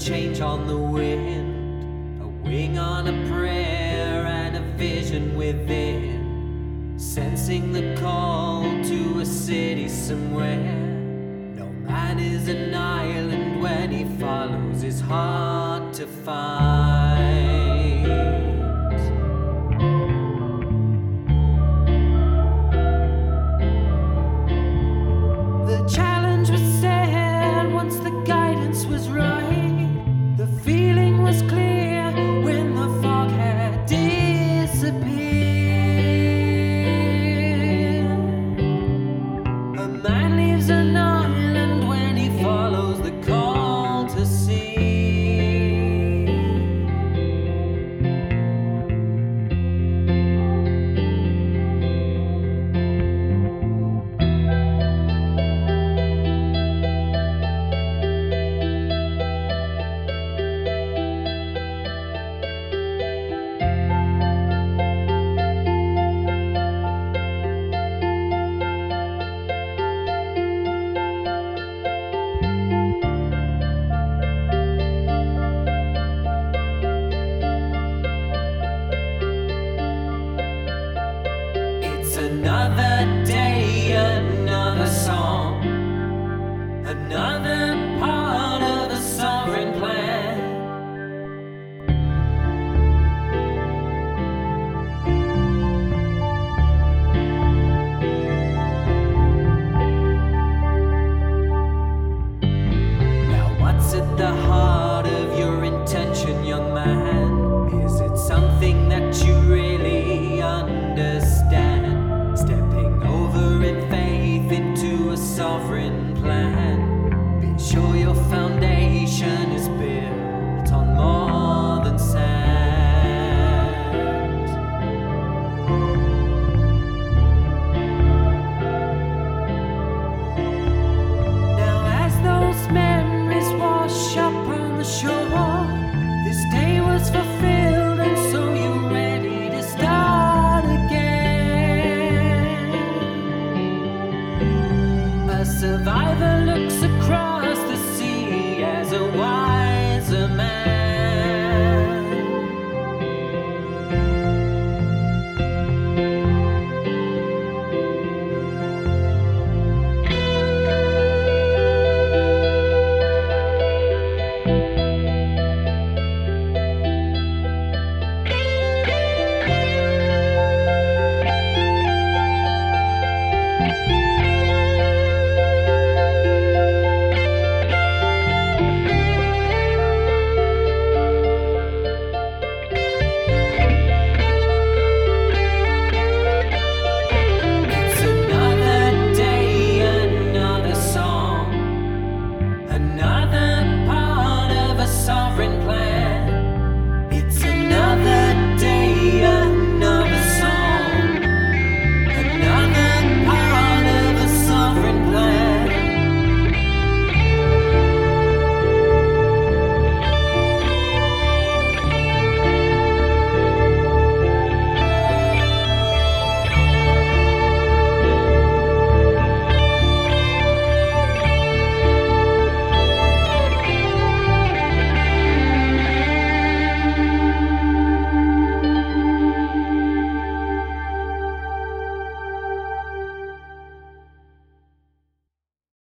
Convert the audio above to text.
change on the wind, a wing on a prayer, and a vision within. Sensing the call to a city somewhere. No man is an island when he follows, his heart to find. To another I've another